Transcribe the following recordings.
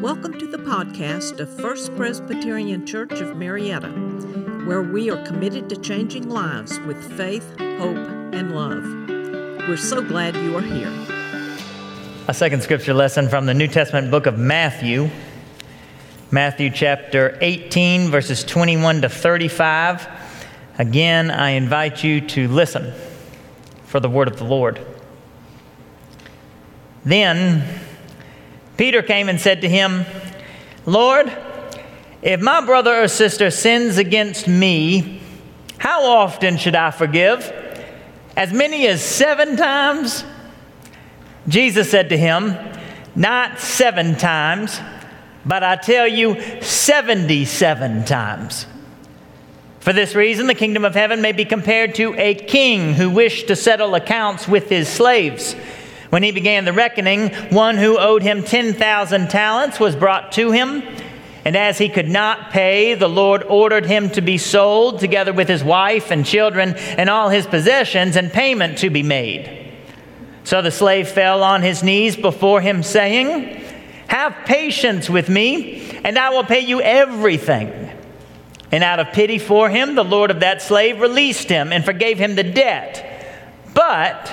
Welcome to the podcast of First Presbyterian Church of Marietta, where we are committed to changing lives with faith, hope, and love. We're so glad you are here. A second scripture lesson from the New Testament book of Matthew, Matthew chapter 18, verses 21 to 35. Again, I invite you to listen for the word of the Lord. Then Peter came and said to him, Lord, if my brother or sister sins against me, how often should I forgive? As many as seven times? Jesus said to him, Not seven times, but I tell you, 77 times. For this reason, the kingdom of heaven may be compared to a king who wished to settle accounts with his slaves. When he began the reckoning, one who owed him 10,000 talents was brought to him. And as he could not pay, the Lord ordered him to be sold, together with his wife and children and all his possessions, and payment to be made. So the slave fell on his knees before him, saying, Have patience with me, and I will pay you everything. And out of pity for him, the Lord of that slave released him and forgave him the debt. But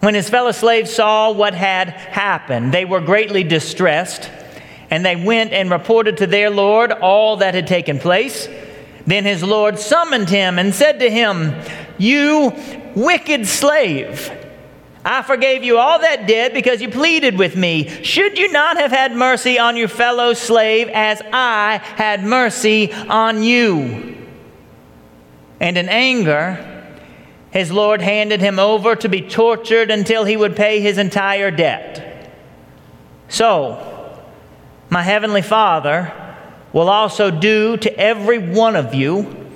When his fellow slaves saw what had happened, they were greatly distressed, and they went and reported to their Lord all that had taken place. Then his Lord summoned him and said to him, You wicked slave, I forgave you all that debt because you pleaded with me. Should you not have had mercy on your fellow slave as I had mercy on you? And in anger, his Lord handed him over to be tortured until he would pay his entire debt. So, my heavenly Father will also do to every one of you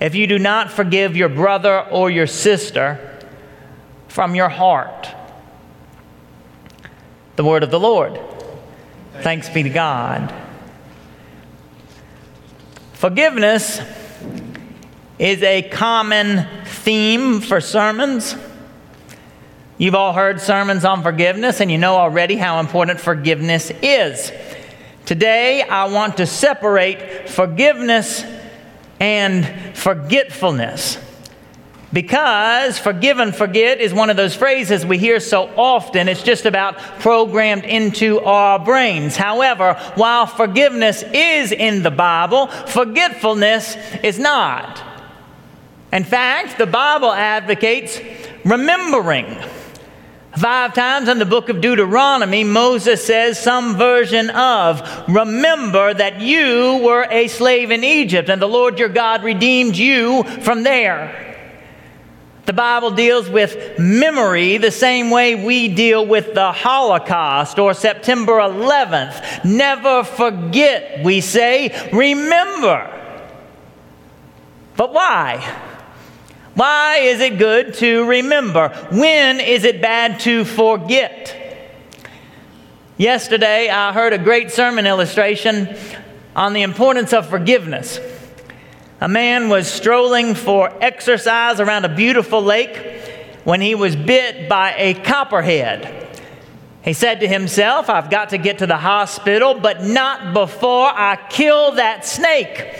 if you do not forgive your brother or your sister from your heart. The word of the Lord. Thanks be to God. Forgiveness is a common theme for sermons. You've all heard sermons on forgiveness, and you know already how important forgiveness is. Today, I want to separate forgiveness and forgetfulness. Because forgive and forget is one of those phrases we hear so often, it's just about programmed into our brains. However, while forgiveness is in the Bible, forgetfulness is not. In fact, the Bible advocates remembering. Five times in the book of Deuteronomy, Moses says some version of, Remember that you were a slave in Egypt, and the Lord your God redeemed you from there. The Bible deals with memory the same way we deal with the Holocaust or September 11th. Never forget, we say, remember. But why? Why is it good to remember? When is it bad to forget? Yesterday, I heard a great sermon illustration on the importance of forgiveness. A man was strolling for exercise around a beautiful lake when he was bit by a copperhead. He said to himself, I've got to get to the hospital, but not before I kill that snake.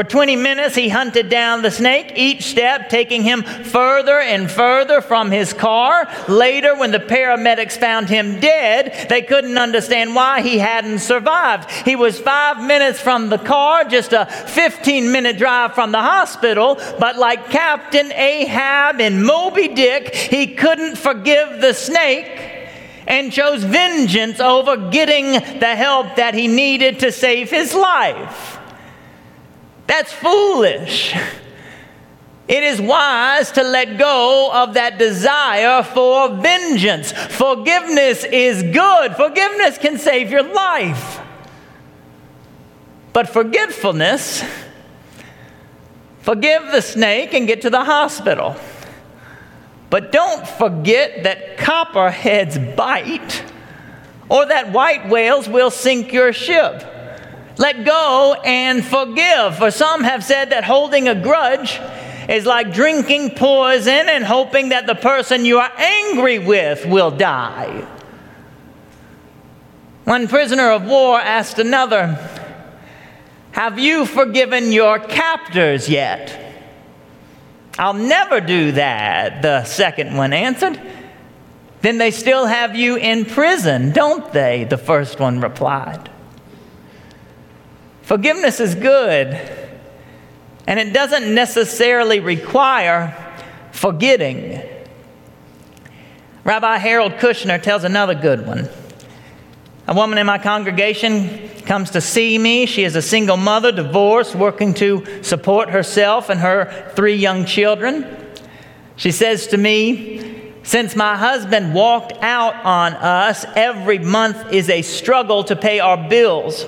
For 20 minutes, he hunted down the snake, each step taking him further and further from his car. Later, when the paramedics found him dead, they couldn't understand why he hadn't survived. He was five minutes from the car, just a 15 minute drive from the hospital, but like Captain Ahab in Moby Dick, he couldn't forgive the snake and chose vengeance over getting the help that he needed to save his life. That's foolish. It is wise to let go of that desire for vengeance. Forgiveness is good. Forgiveness can save your life. But forgetfulness, forgive the snake and get to the hospital. But don't forget that copperheads bite or that white whales will sink your ship. Let go and forgive. For some have said that holding a grudge is like drinking poison and hoping that the person you are angry with will die. One prisoner of war asked another, Have you forgiven your captors yet? I'll never do that, the second one answered. Then they still have you in prison, don't they? The first one replied. Forgiveness is good, and it doesn't necessarily require forgetting. Rabbi Harold Kushner tells another good one. A woman in my congregation comes to see me. She is a single mother, divorced, working to support herself and her three young children. She says to me, Since my husband walked out on us, every month is a struggle to pay our bills.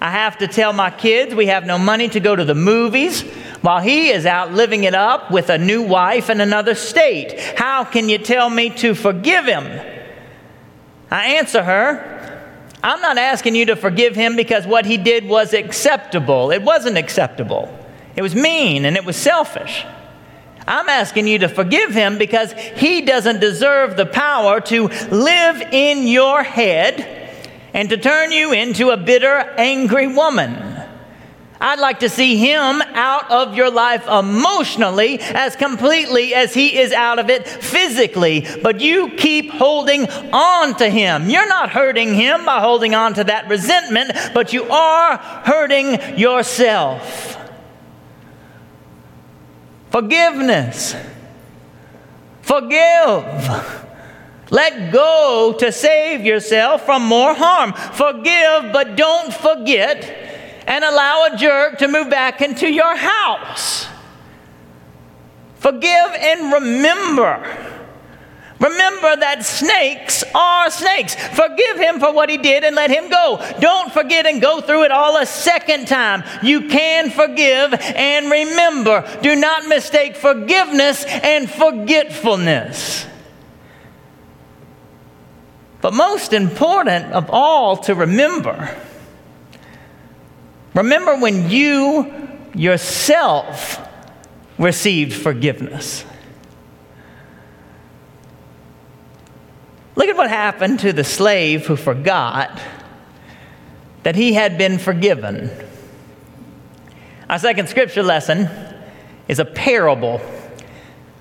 I have to tell my kids we have no money to go to the movies while he is out living it up with a new wife in another state. How can you tell me to forgive him? I answer her, I'm not asking you to forgive him because what he did was acceptable. It wasn't acceptable, it was mean and it was selfish. I'm asking you to forgive him because he doesn't deserve the power to live in your head and to turn you into a bitter, angry woman. I'd like to see him out of your life emotionally as completely as he is out of it physically. But you keep holding on to him. You're not hurting him by holding on to that resentment, but you are hurting yourself. Forgiveness. Forgive. Let go to save yourself from more harm. Forgive, but don't forget and allow a jerk to move back into your house. Forgive and remember. Remember that snakes are snakes. Forgive him for what he did and let him go. Don't forget and go through it all a second time. You can forgive and remember. Do not mistake forgiveness and forgetfulness. But most important of all to remember Remember when you yourself received forgiveness. Look at what happened to the slave who forgot that he had been forgiven. Our second scripture lesson is a parable.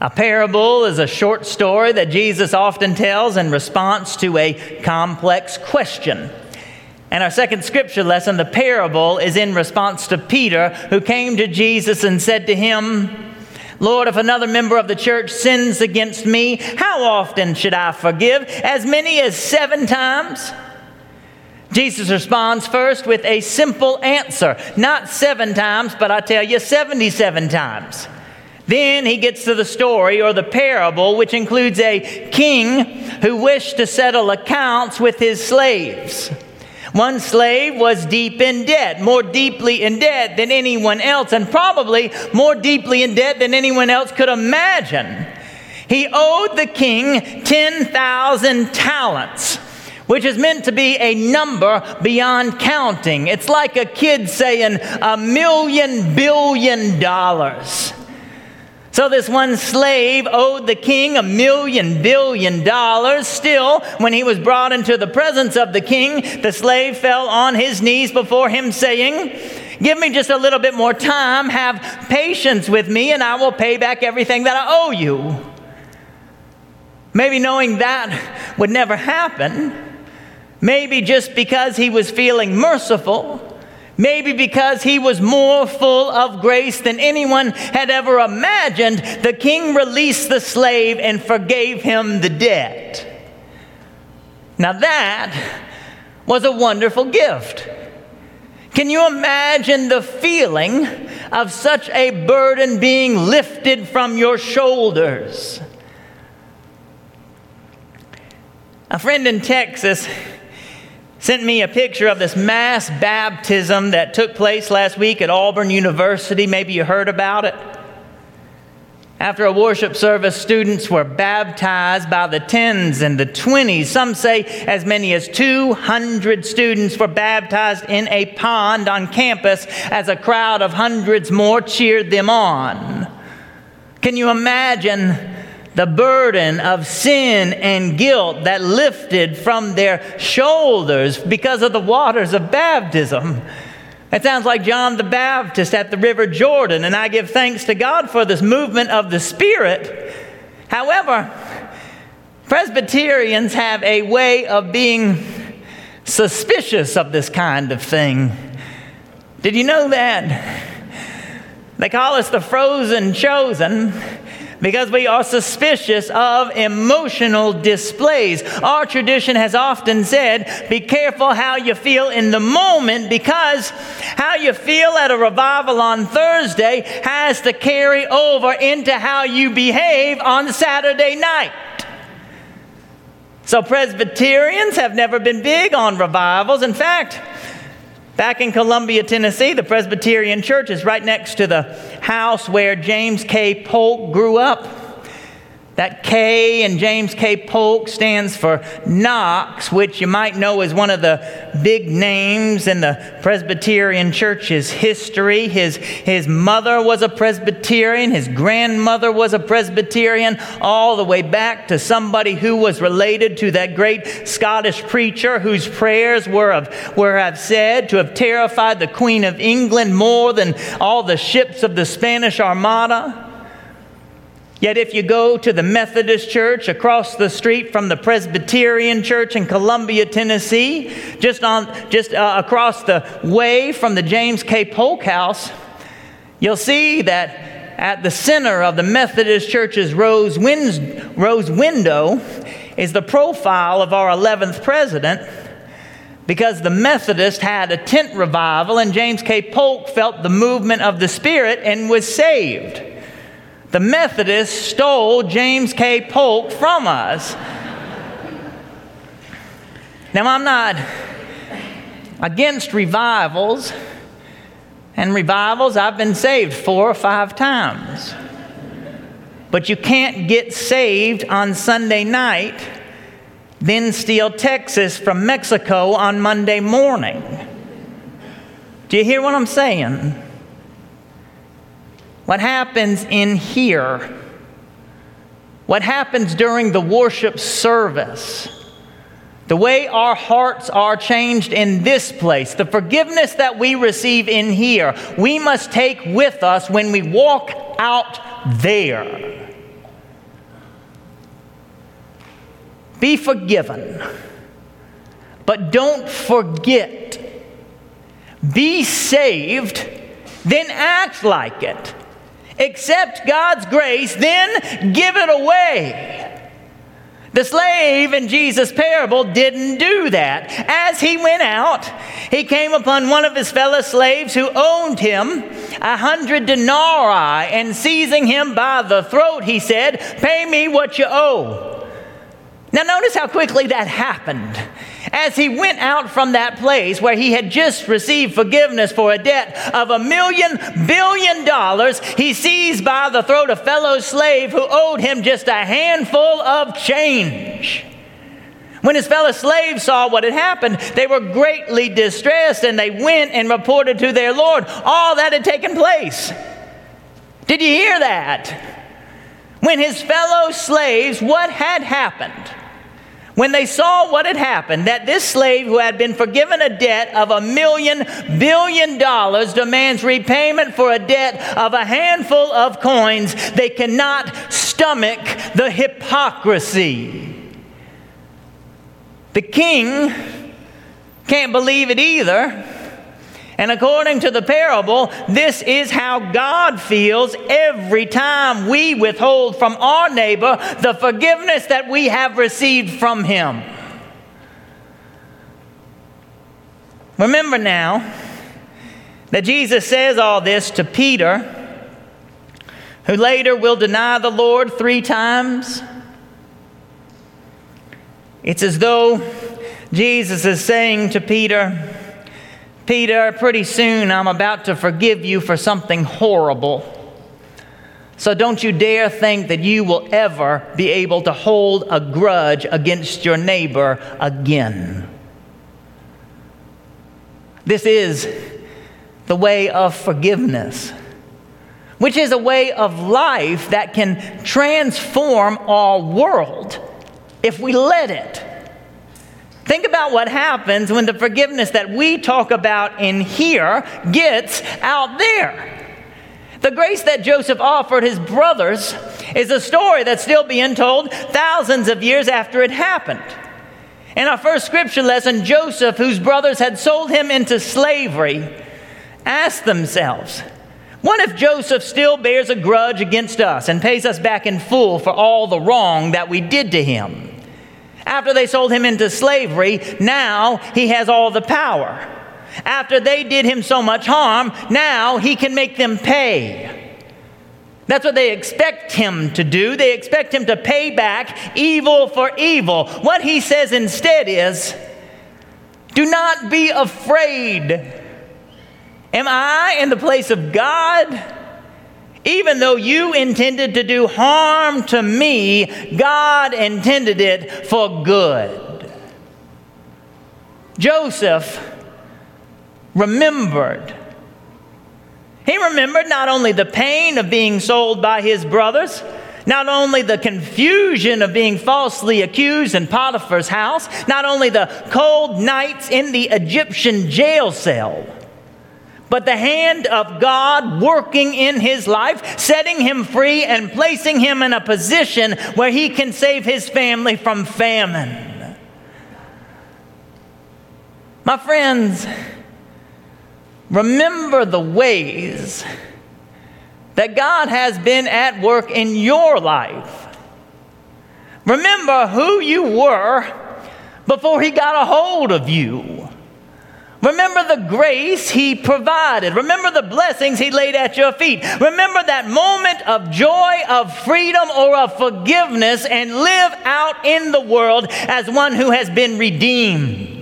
A parable is a short story that Jesus often tells in response to a complex question. And our second scripture lesson, the parable, is in response to Peter, who came to Jesus and said to him, Lord, if another member of the church sins against me, how often should I forgive? As many as seven times? Jesus responds first with a simple answer not seven times, but I tell you, 77 times. Then he gets to the story or the parable, which includes a king who wished to settle accounts with his slaves. One slave was deep in debt, more deeply in debt than anyone else, and probably more deeply in debt than anyone else could imagine. He owed the king 10,000 talents, which is meant to be a number beyond counting. It's like a kid saying a million billion dollars. So, this one slave owed the king a million billion dollars. Still, when he was brought into the presence of the king, the slave fell on his knees before him, saying, Give me just a little bit more time, have patience with me, and I will pay back everything that I owe you. Maybe knowing that would never happen, maybe just because he was feeling merciful Maybe because he was more full of grace than anyone had ever imagined, the king released the slave and forgave him the debt. Now, that was a wonderful gift. Can you imagine the feeling of such a burden being lifted from your shoulders? A friend in Texas sent me a picture of this mass baptism that took place last week at Auburn University. Maybe you heard about it. After a worship service, students were baptized by the tens and the twenties. Some say as many as 200 students were baptized in a pond on campus as a crowd of hundreds more cheered them on. Can you imagine the burden of sin and guilt that lifted from their shoulders because of the waters of baptism? It sounds like John the Baptist at the River Jordan, and I give thanks to God for this movement of the Spirit. However, Presbyterians have a way of being suspicious of this kind of thing. Did you know that? They call us the frozen chosen because we are suspicious of emotional displays. Our tradition has often said, be careful how you feel in the moment because how you feel at a revival on Thursday has to carry over into how you behave on Saturday night. So, Presbyterians have never been big on revivals. In fact, Back in Columbia, Tennessee, the Presbyterian Church is right next to the house where James K. Polk grew up. That K in James K. Polk stands for Knox, which you might know is one of the big names in the Presbyterian Church's history. His, his mother was a Presbyterian, his grandmother was a Presbyterian, all the way back to somebody who was related to that great Scottish preacher whose prayers were, of, were have said to have terrified the Queen of England more than all the ships of the Spanish Armada. Yet, if you go to the Methodist church across the street from the Presbyterian church in Columbia, Tennessee, just, on, just uh, across the way from the James K. Polk House, you'll see that at the center of the Methodist church's rose, win- rose window is the profile of our 11th president because the Methodist had a tent revival and James K. Polk felt the movement of the Spirit and was saved. The Methodists stole James K. Polk from us. now, I'm not against revivals, and revivals, I've been saved four or five times. But you can't get saved on Sunday night, then steal Texas from Mexico on Monday morning. Do you hear what I'm saying? What happens in here, what happens during the worship service, the way our hearts are changed in this place, the forgiveness that we receive in here, we must take with us when we walk out there. Be forgiven, but don't forget. Be saved, then act like it accept God's grace, then give it away. The slave in Jesus' parable didn't do that. As he went out, he came upon one of his fellow slaves who owned him a hundred denarii, and seizing him by the throat, he said, Pay me what you owe. Now, notice how quickly that happened. As he went out from that place where he had just received forgiveness for a debt of a million billion dollars, he seized by the throat a fellow slave who owed him just a handful of change. When his fellow slaves saw what had happened, they were greatly distressed and they went and reported to their Lord all that had taken place. Did you hear that? When his fellow slaves, what had happened? When they saw what had happened, that this slave who had been forgiven a debt of a million billion dollars demands repayment for a debt of a handful of coins, they cannot stomach the hypocrisy. The king can't believe it either. And according to the parable, this is how God feels every time we withhold from our neighbor the forgiveness that we have received from him. Remember now that Jesus says all this to Peter, who later will deny the Lord three times. It's as though Jesus is saying to Peter, Peter, pretty soon I'm about to forgive you for something horrible. So don't you dare think that you will ever be able to hold a grudge against your neighbor again. This is the way of forgiveness, which is a way of life that can transform our world if we let it. Think about what happens when the forgiveness that we talk about in here gets out there. The grace that Joseph offered his brothers is a story that's still being told thousands of years after it happened. In our first scripture lesson, Joseph, whose brothers had sold him into slavery, asked themselves, What if Joseph still bears a grudge against us and pays us back in full for all the wrong that we did to him? After they sold him into slavery, now he has all the power. After they did him so much harm, now he can make them pay. That's what they expect him to do. They expect him to pay back evil for evil. What he says instead is, Do not be afraid. Am I in the place of God? Even though you intended to do harm to me, God intended it for good. Joseph remembered. He remembered not only the pain of being sold by his brothers, not only the confusion of being falsely accused in Potiphar's house, not only the cold nights in the Egyptian jail cell, but the hand of God working in his life, setting him free and placing him in a position where he can save his family from famine. My friends, Remember the ways that God has been at work in your life. Remember who you were before He got a hold of you. Remember the grace He provided. Remember the blessings He laid at your feet. Remember that moment of joy, of freedom, or of forgiveness, and live out in the world as one who has been redeemed.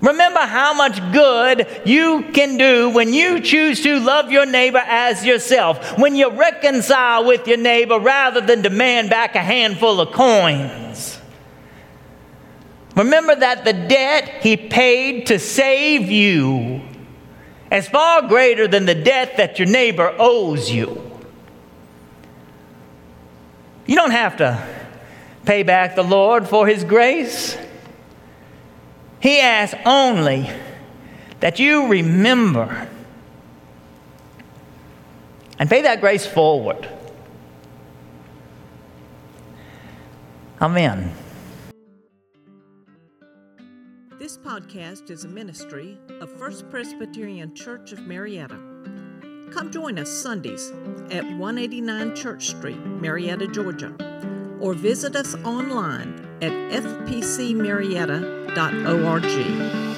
Remember how much good you can do when you choose to love your neighbor as yourself, when you reconcile with your neighbor rather than demand back a handful of coins. Remember that the debt he paid to save you is far greater than the debt that your neighbor owes you. You don't have to pay back the Lord for his grace. He asks only that you remember and pay that grace forward. Amen. Podcast is a ministry of First Presbyterian Church of Marietta. Come join us Sundays at 189 Church Street, Marietta, Georgia, or visit us online at fpcmarietta.org.